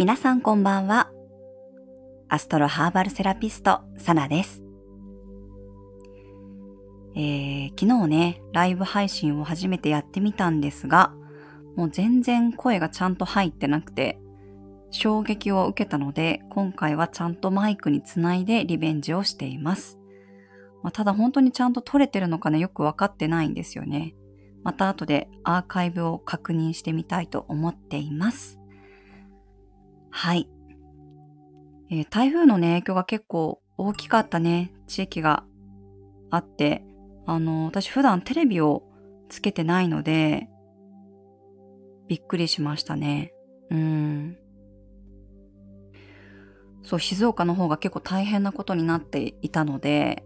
皆さんこんばんは。アストロハーバルセラピスト、サナです。えー、昨日ね、ライブ配信を初めてやってみたんですが、もう全然声がちゃんと入ってなくて、衝撃を受けたので、今回はちゃんとマイクにつないでリベンジをしています。まあ、ただ本当にちゃんと撮れてるのかね、よくわかってないんですよね。また後でアーカイブを確認してみたいと思っています。はい。えー、台風のね、影響が結構大きかったね、地域があって、あの、私普段テレビをつけてないので、びっくりしましたね。うん。そう、静岡の方が結構大変なことになっていたので、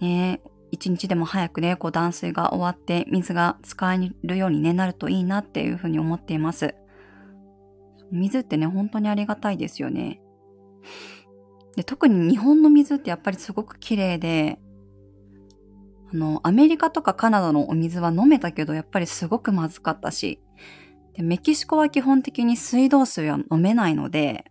ね、一日でも早くね、こう断水が終わって水が使えるように、ね、なるといいなっていうふうに思っています。水ってね、本当にありがたいですよね。で特に日本の水ってやっぱりすごく綺麗で、あの、アメリカとかカナダのお水は飲めたけど、やっぱりすごくまずかったし、でメキシコは基本的に水道水は飲めないので、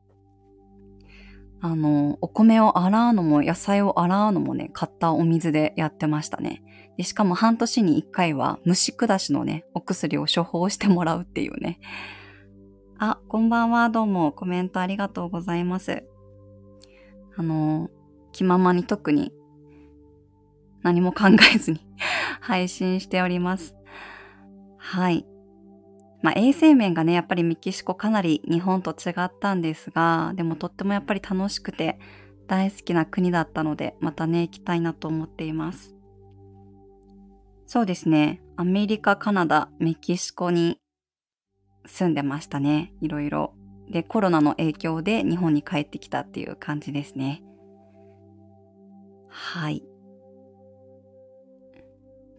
あの、お米を洗うのも野菜を洗うのもね、買ったお水でやってましたね。でしかも半年に一回は虫下しのね、お薬を処方してもらうっていうね。あ、こんばんは、どうもコメントありがとうございます。あの、気ままに特に何も考えずに 配信しております。はい。まあ、衛生面がね、やっぱりメキシコかなり日本と違ったんですが、でもとってもやっぱり楽しくて大好きな国だったので、またね、行きたいなと思っています。そうですね。アメリカ、カナダ、メキシコに住んでましたね。いろいろ。で、コロナの影響で日本に帰ってきたっていう感じですね。はい。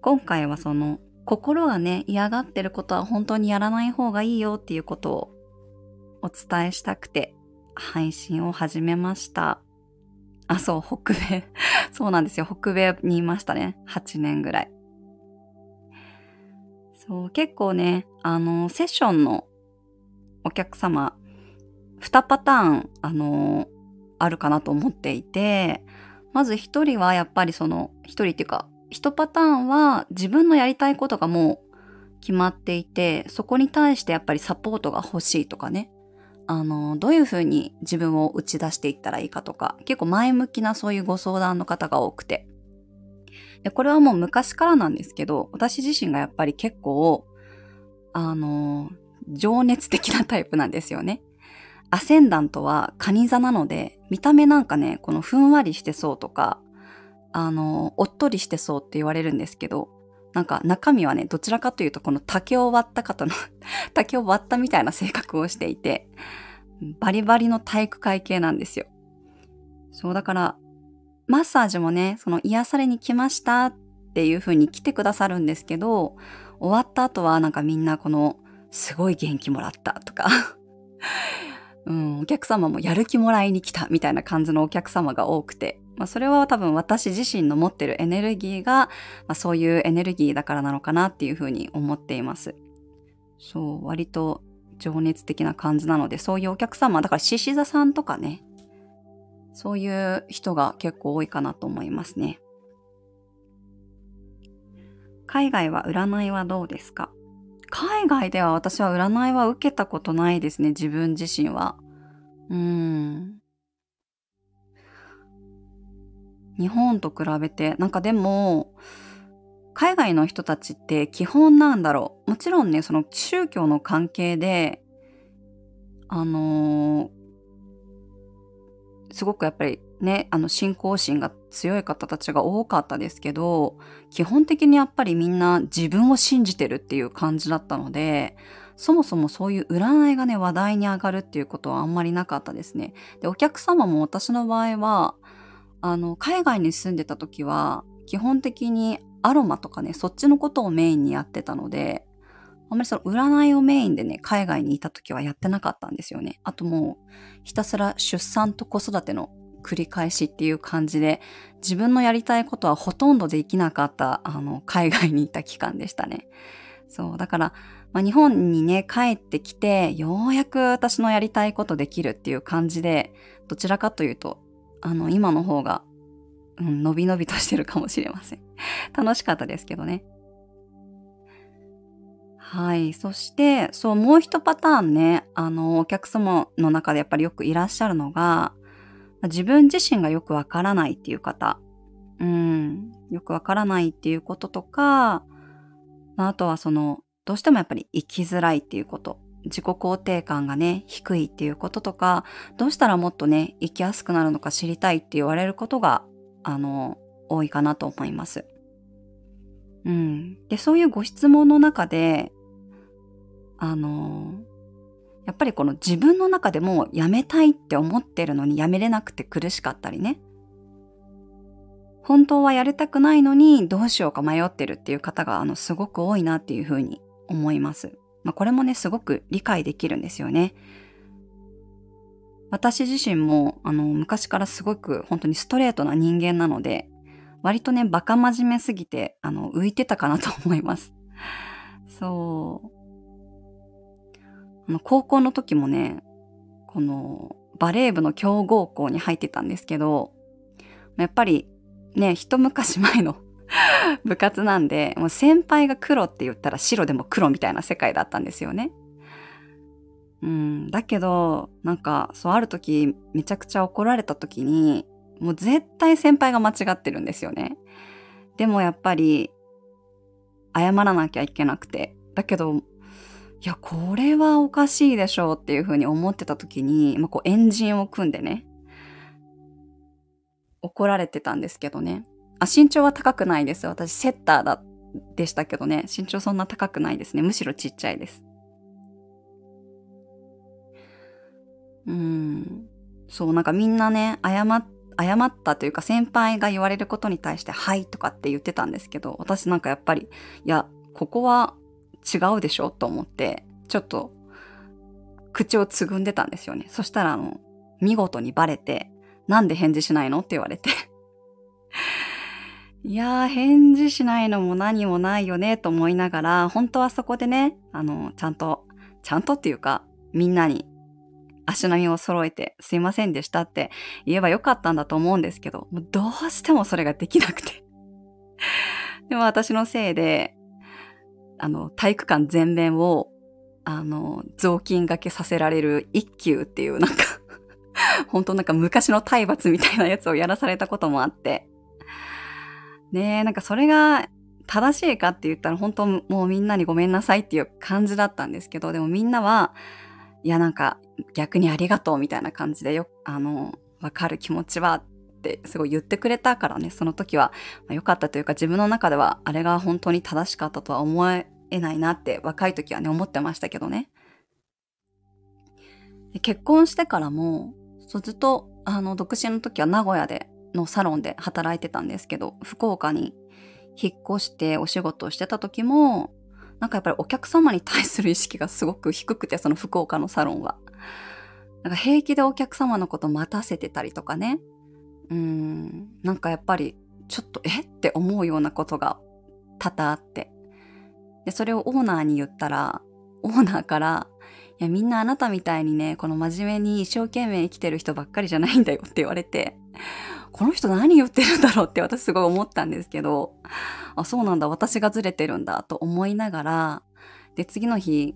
今回はその心がね、嫌がってることは本当にやらない方がいいよっていうことをお伝えしたくて配信を始めました。あ、そう、北米。そうなんですよ。北米にいましたね。8年ぐらい。そう、結構ね、あの、セッションのお客様、2パターン、あの、あるかなと思っていて、まず1人はやっぱりその、1人っていうか、一パターンは自分のやりたいことがもう決まっていて、そこに対してやっぱりサポートが欲しいとかね。あの、どういうふうに自分を打ち出していったらいいかとか、結構前向きなそういうご相談の方が多くて。で、これはもう昔からなんですけど、私自身がやっぱり結構、あの、情熱的なタイプなんですよね。アセンダントはカニ座なので、見た目なんかね、このふんわりしてそうとか、あの、おっとりしてそうって言われるんですけど、なんか中身はね、どちらかというとこの竹を割った方の 竹を割ったみたいな性格をしていて、バリバリの体育会系なんですよ。そうだから、マッサージもね、その癒されに来ましたっていう風に来てくださるんですけど、終わった後はなんかみんなこの、すごい元気もらったとか うん、お客様もやる気もらいに来たみたいな感じのお客様が多くて、まあ、それは多分私自身の持ってるエネルギーが、まあ、そういうエネルギーだからなのかなっていうふうに思っています。そう、割と情熱的な感じなので、そういうお客様、だから獅子座さんとかね、そういう人が結構多いかなと思いますね。海外は占いはどうですか？海外では私は占いは受けたことないですね、自分自身は。うん。日本と比べて、なんかでも、海外の人たちって基本なんだろう。もちろんね、その宗教の関係で、あのー、すごくやっぱりね、あの信仰心が強い方たちが多かったですけど、基本的にやっぱりみんな自分を信じてるっていう感じだったので、そもそもそういう占いがね、話題に上がるっていうことはあんまりなかったですね。で、お客様も私の場合は、あの、海外に住んでた時は、基本的にアロマとかね、そっちのことをメインにやってたので、あんまりその占いをメインでね、海外にいた時はやってなかったんですよね。あともう、ひたすら出産と子育ての繰り返しっていう感じで、自分のやりたいことはほとんどできなかった、あの、海外にいた期間でしたね。そう。だから、まあ、日本にね、帰ってきて、ようやく私のやりたいことできるっていう感じで、どちらかというと、あの、今の方が、うん、伸び伸びとしてるかもしれません。楽しかったですけどね。はい。そして、そう、もう一パターンね、あの、お客様の中でやっぱりよくいらっしゃるのが、自分自身がよくわからないっていう方。うん。よくわからないっていうこととか、まあ、あとはその、どうしてもやっぱり生きづらいっていうこと。自己肯定感がね、低いっていうこととか、どうしたらもっとね、生きやすくなるのか知りたいって言われることが、あの、多いかなと思います。うん。で、そういうご質問の中で、あのやっぱりこの自分の中でもやめたいって思ってるのにやめれなくて苦しかったりね。本当はやりたくないのにどうしようか迷ってるっていう方があのすごく多いなっていうふうに思います。まあ、これもね、すごく理解できるんですよね。私自身もあの昔からすごく本当にストレートな人間なので、割とね、バカ真面目すぎてあの浮いてたかなと思います。そう。高校の時もね、このバレー部の強豪校に入ってたんですけど、やっぱりね、一昔前の 部活なんで、もう先輩が黒って言ったら白でも黒みたいな世界だったんですよね。うん、だけど、なんか、そうある時、めちゃくちゃ怒られた時に、もう絶対先輩が間違ってるんですよね。でもやっぱり、謝らなきゃいけなくて。だけど、いや、これはおかしいでしょうっていうふうに思ってた時に、まあ、こうエンジンを組んでね、怒られてたんですけどね。あ、身長は高くないです。私、セッターだ、でしたけどね。身長そんな高くないですね。むしろちっちゃいです。うん。そう、なんかみんなね、謝謝ったというか先輩が言われることに対して「はい」とかって言ってたんですけど私なんかやっぱりいやここは違うでしょ？と思って、ちょっと口をつぐんでたんですよね。そしたらあの、見事にバレて、なんで返事しないの？って言われて。いやー、返事しないのも何もないよね、と思いながら、本当はそこでね、あの、ちゃんと、ちゃんとっていうか、みんなに足並みを揃えて、すいませんでしたって言えばよかったんだと思うんですけど、もうどうしてもそれができなくて。でも私のせいで、あの、体育館全面を、あの、雑巾がけさせられる一休っていうなんか 本当なんか昔の体罰みたいなやつをやらされたこともあって。ねえ、なんかそれが正しいかって言ったら本当もうみんなにごめんなさいっていう感じだったんですけど、でもみんなは、いやなんか逆にありがとうみたいな感じでよ、あの、わかる気持ちはってすごい言ってくれたからね、その時は良、まあ、かったというか自分の中ではあれが本当に正しかったとは思えないなって若い時はね、思ってましたけどね。結婚してからも、そうずっとあの独身の時は名古屋でのサロンで働いてたんですけど、福岡に引っ越してお仕事をしてた時も、なんかやっぱりお客様に対する意識がすごく低くて、その福岡のサロンは。なんか平気でお客様のこと待たせてたりとかね。うん、なんかやっぱりちょっとえ？って思うようなことが多々あって。で、それをオーナーに言ったら、オーナーから、いや、みんなあなたみたいにね、この真面目に一生懸命生きてる人ばっかりじゃないんだよって言われて、この人何言ってるんだろうって私すごい思ったんですけど、あ、そうなんだ、私がずれてるんだと思いながら、で、次の日、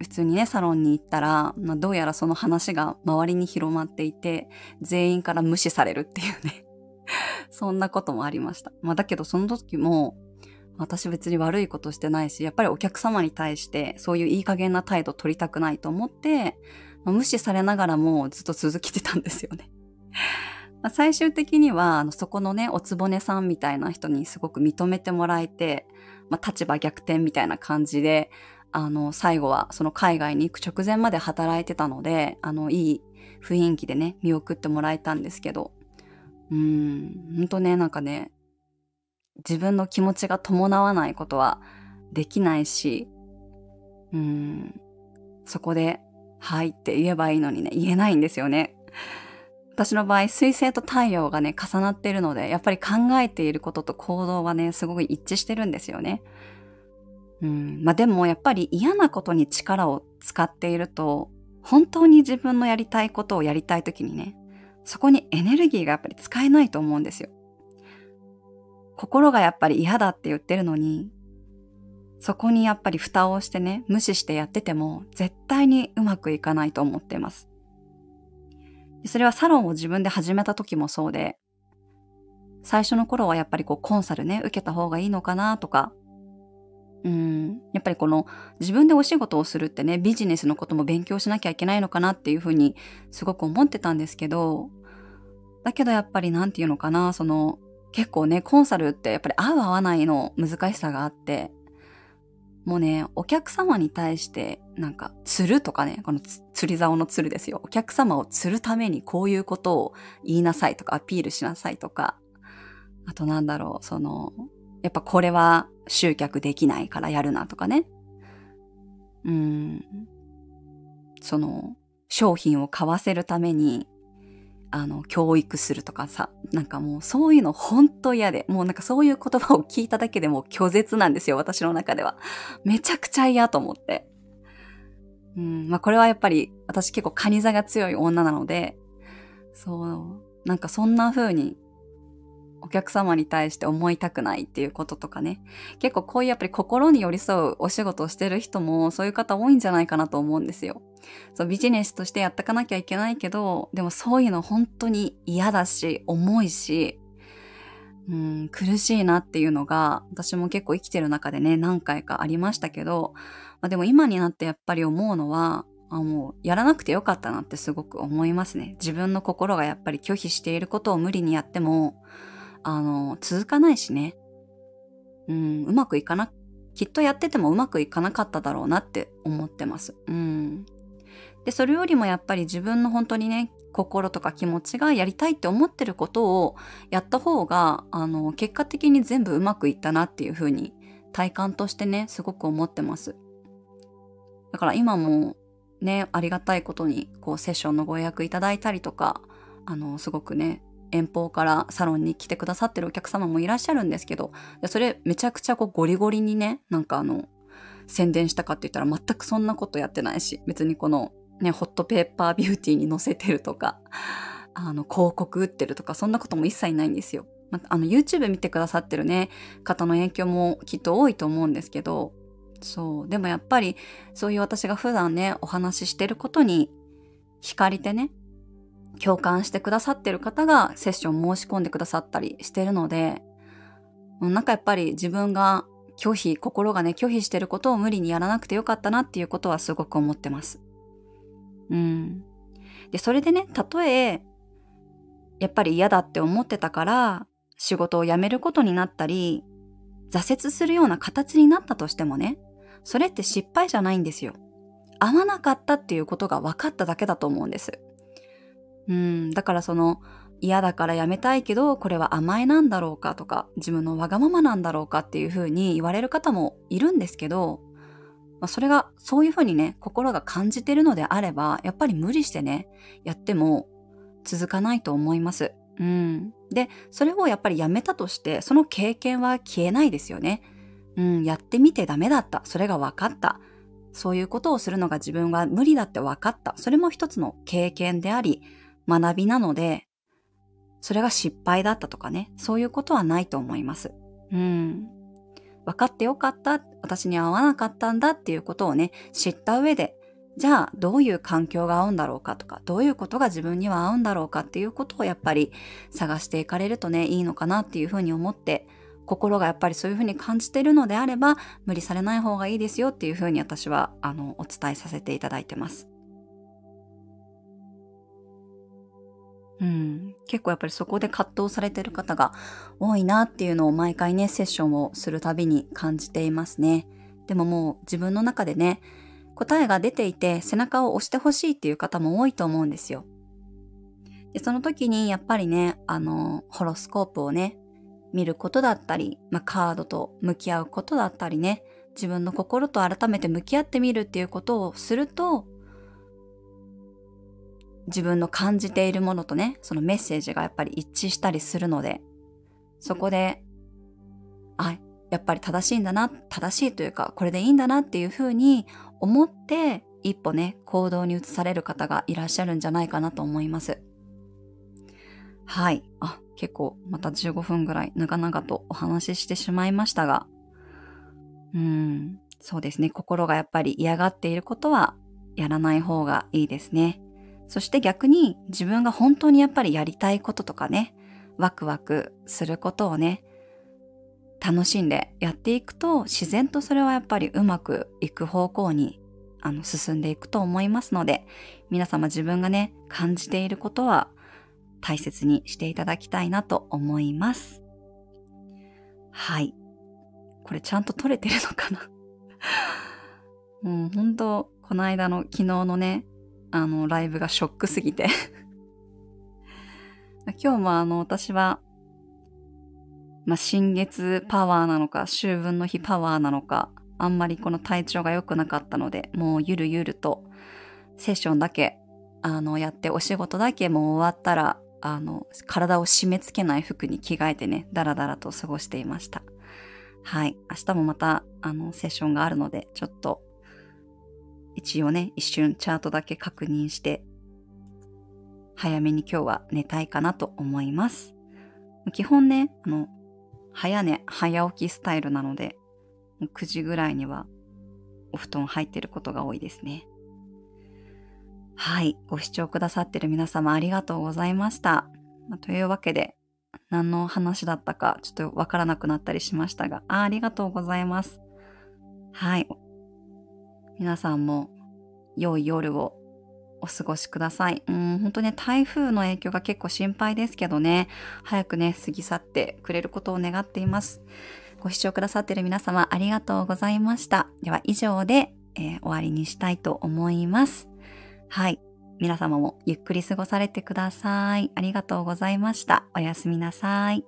普通にね、サロンに行ったら、まあ、どうやらその話が周りに広まっていて、全員から無視されるっていうね そんなこともありました。まあ、だけどその時も、私別に悪いことしてないし、やっぱりお客様に対してそういういい加減な態度取りたくないと思って、まあ、無視されながらもずっと続けてたんですよね。まあ、最終的には、あのそこのね、おつぼねさんみたいな人にすごく認めてもらえて、まあ、立場逆転みたいな感じで、あの、最後はその海外に行く直前まで働いてたので、あの、いい雰囲気でね、見送ってもらえたんですけど、うん、ほんとね、なんかね、自分の気持ちが伴わないことはできないし、うん、そこで、はいって言えばいいのにね、言えないんですよね。私の場合、水星と太陽がね、重なっているので、やっぱり考えていることと行動はね、すごく一致してるんですよね。うん。まあでもやっぱり嫌なことに力を使っていると、本当に自分のやりたいことをやりたいときにね、そこにエネルギーがやっぱり使えないと思うんですよ。心がやっぱり嫌だって言ってるのに、そこにやっぱり蓋をしてね、無視してやってても絶対にうまくいかないと思っています。それはサロンを自分で始めた時もそうで、最初の頃はやっぱりこうコンサルね、受けた方がいいのかなとか、うん、やっぱりこの自分でお仕事をするってね、ビジネスのことも勉強しなきゃいけないのかなっていうふうにすごく思ってたんですけど、だけどやっぱりなんていうのかな、その結構ね、コンサルってやっぱり合う合わないの難しさがあって、もうね、お客様に対して、なんか、釣るとかね、この釣り竿の釣るですよ。お客様を釣るためにこういうことを言いなさいとか、アピールしなさいとか、あとなんだろう、その、やっぱこれは集客できないからやるなとかね。うん。その、商品を買わせるために、あの、教育するとかさ、なんかもうそういうのほんと嫌で、もうなんかそういう言葉を聞いただけでも拒絶なんですよ、私の中では。めちゃくちゃ嫌と思って。うん、まあこれはやっぱり私結構カニ座が強い女なので、そう、なんかそんな風にお客様に対して思いたくないっていうこととかね。結構こういうやっぱり心に寄り添うお仕事をしてる人もそういう方多いんじゃないかなと思うんですよ。そう、ビジネスとしてやってかなきゃいけないけど、でもそういうの本当に嫌だし、重いし、うん、苦しいなっていうのが、私も結構生きてる中でね、何回かありましたけど、まあ、でも今になってやっぱり思うのは、あもうやらなくてよかったなってすごく思いますね。自分の心がやっぱり拒否していることを無理にやっても、あの、続かないしね。うん、うまくいかな、きっとやっててもうまくいかなかっただろうなって思ってます。うん。で、それよりもやっぱり自分の本当にね、心とか気持ちがやりたいって思ってることをやった方が、あの、結果的に全部うまくいったなっていうふうに体感としてね、すごく思ってます。だから今もね、ありがたいことに、こう、セッションのご予約いただいたりとか、あの、すごくね、遠方からサロンに来てくださってるお客様もいらっしゃるんですけど、それめちゃくちゃこうゴリゴリにね、なんかあの、宣伝したかって言ったら全くそんなことやってないし、別にこのね、ホットペーパービューティーに載せてるとか、あの、広告打ってるとか、そんなことも一切ないんですよ。まあの、YouTube 見てくださってるね、方の影響もきっと多いと思うんですけど、そう。でもやっぱり、そういう私が普段ね、お話ししてることに、惹かれてね、共感してくださってる方がセッション申し込んでくださったりしてるので、なんかやっぱり自分が拒否、心がね、拒否してることを無理にやらなくてよかったなっていうことはすごく思ってます。うん。で、それでね、たとえ、やっぱり嫌だって思ってたから、仕事を辞めることになったり、挫折するような形になったとしてもね、それって失敗じゃないんですよ。合わなかったっていうことが分かっただけだと思うんです。うん、だからその嫌だからやめたいけどこれは甘えなんだろうかとか自分のわがままなんだろうかっていうふうに言われる方もいるんですけど、まあ、それがそういうふうにね心が感じてるのであればやっぱり無理してねやっても続かないと思います。うん、でそれをやっぱりやめたとしてその経験は消えないですよね。うん、やってみてダメだったそれが分かったそういうことをするのが自分は無理だって分かったそれも一つの経験であり学びなので、それが失敗だったとかね、そういうことはないと思います。うん。分かってよかった、私に合わなかったんだっていうことをね、知った上で、じゃあどういう環境が合うんだろうかとか、どういうことが自分には合うんだろうかっていうことをやっぱり探していかれるとね、いいのかなっていうふうに思って、心がやっぱりそういうふうに感じてるのであれば、無理されない方がいいですよっていうふうに私は、あの、お伝えさせていただいてます。うん、結構やっぱりそこで葛藤されてる方が多いなっていうのを毎回ね、セッションをするたびに感じていますね。でももう自分の中でね、答えが出ていて背中を押してほしいっていう方も多いと思うんですよ。でその時にやっぱりね、あの、ホロスコープをね、見ることだったり、まあ、カードと向き合うことだったりね、自分の心と改めて向き合ってみるっていうことをすると、自分の感じているものとね、そのメッセージがやっぱり一致したりするので、そこで、あ、やっぱり正しいんだな、正しいというか、これでいいんだなっていうふうに思って、一歩ね、行動に移される方がいらっしゃるんじゃないかなと思います。はい。あ、結構また15分ぐらい長々とお話ししてしまいましたが、うん、そうですね。心がやっぱり嫌がっていることはやらない方がいいですね。そして逆に自分が本当にやっぱりやりたいこととかね、ワクワクすることをね、楽しんでやっていくと自然とそれはやっぱりうまくいく方向にあの進んでいくと思いますので皆様自分がね感じていることは大切にしていただきたいなと思います。はい。これちゃんと撮れてるのかな？もう本当この間の昨日のね、あのライブがショックすぎて 今日もあの私は、まあ、新月パワーなのか、秋分の日パワーなのか、あんまりこの体調が良くなかったので、もうゆるゆるとセッションだけあのやってお仕事だけもう終わったらあの、体を締め付けない服に着替えてね、ダラダラと過ごしていました。はい。明日もまた、あの、セッションがあるので、ちょっと、一応ね、一瞬チャートだけ確認して、早めに今日は寝たいかなと思います。基本ね、あの、早寝、早起きスタイルなので、9時ぐらいにはお布団入ってることが多いですね。はい。ご視聴くださってる皆様ありがとうございました。というわけで、何の話だったかちょっとわからなくなったりしましたがあ、ありがとうございます。はい。皆さんも良い夜をお過ごしください。うん、本当ね、台風の影響が結構心配ですけどね、早くね、過ぎ去ってくれることを願っています。ご視聴くださってる皆様ありがとうございました。では以上で、えー、終わりにしたいと思います。はい。皆様もゆっくり過ごされてください。ありがとうございました。おやすみなさい。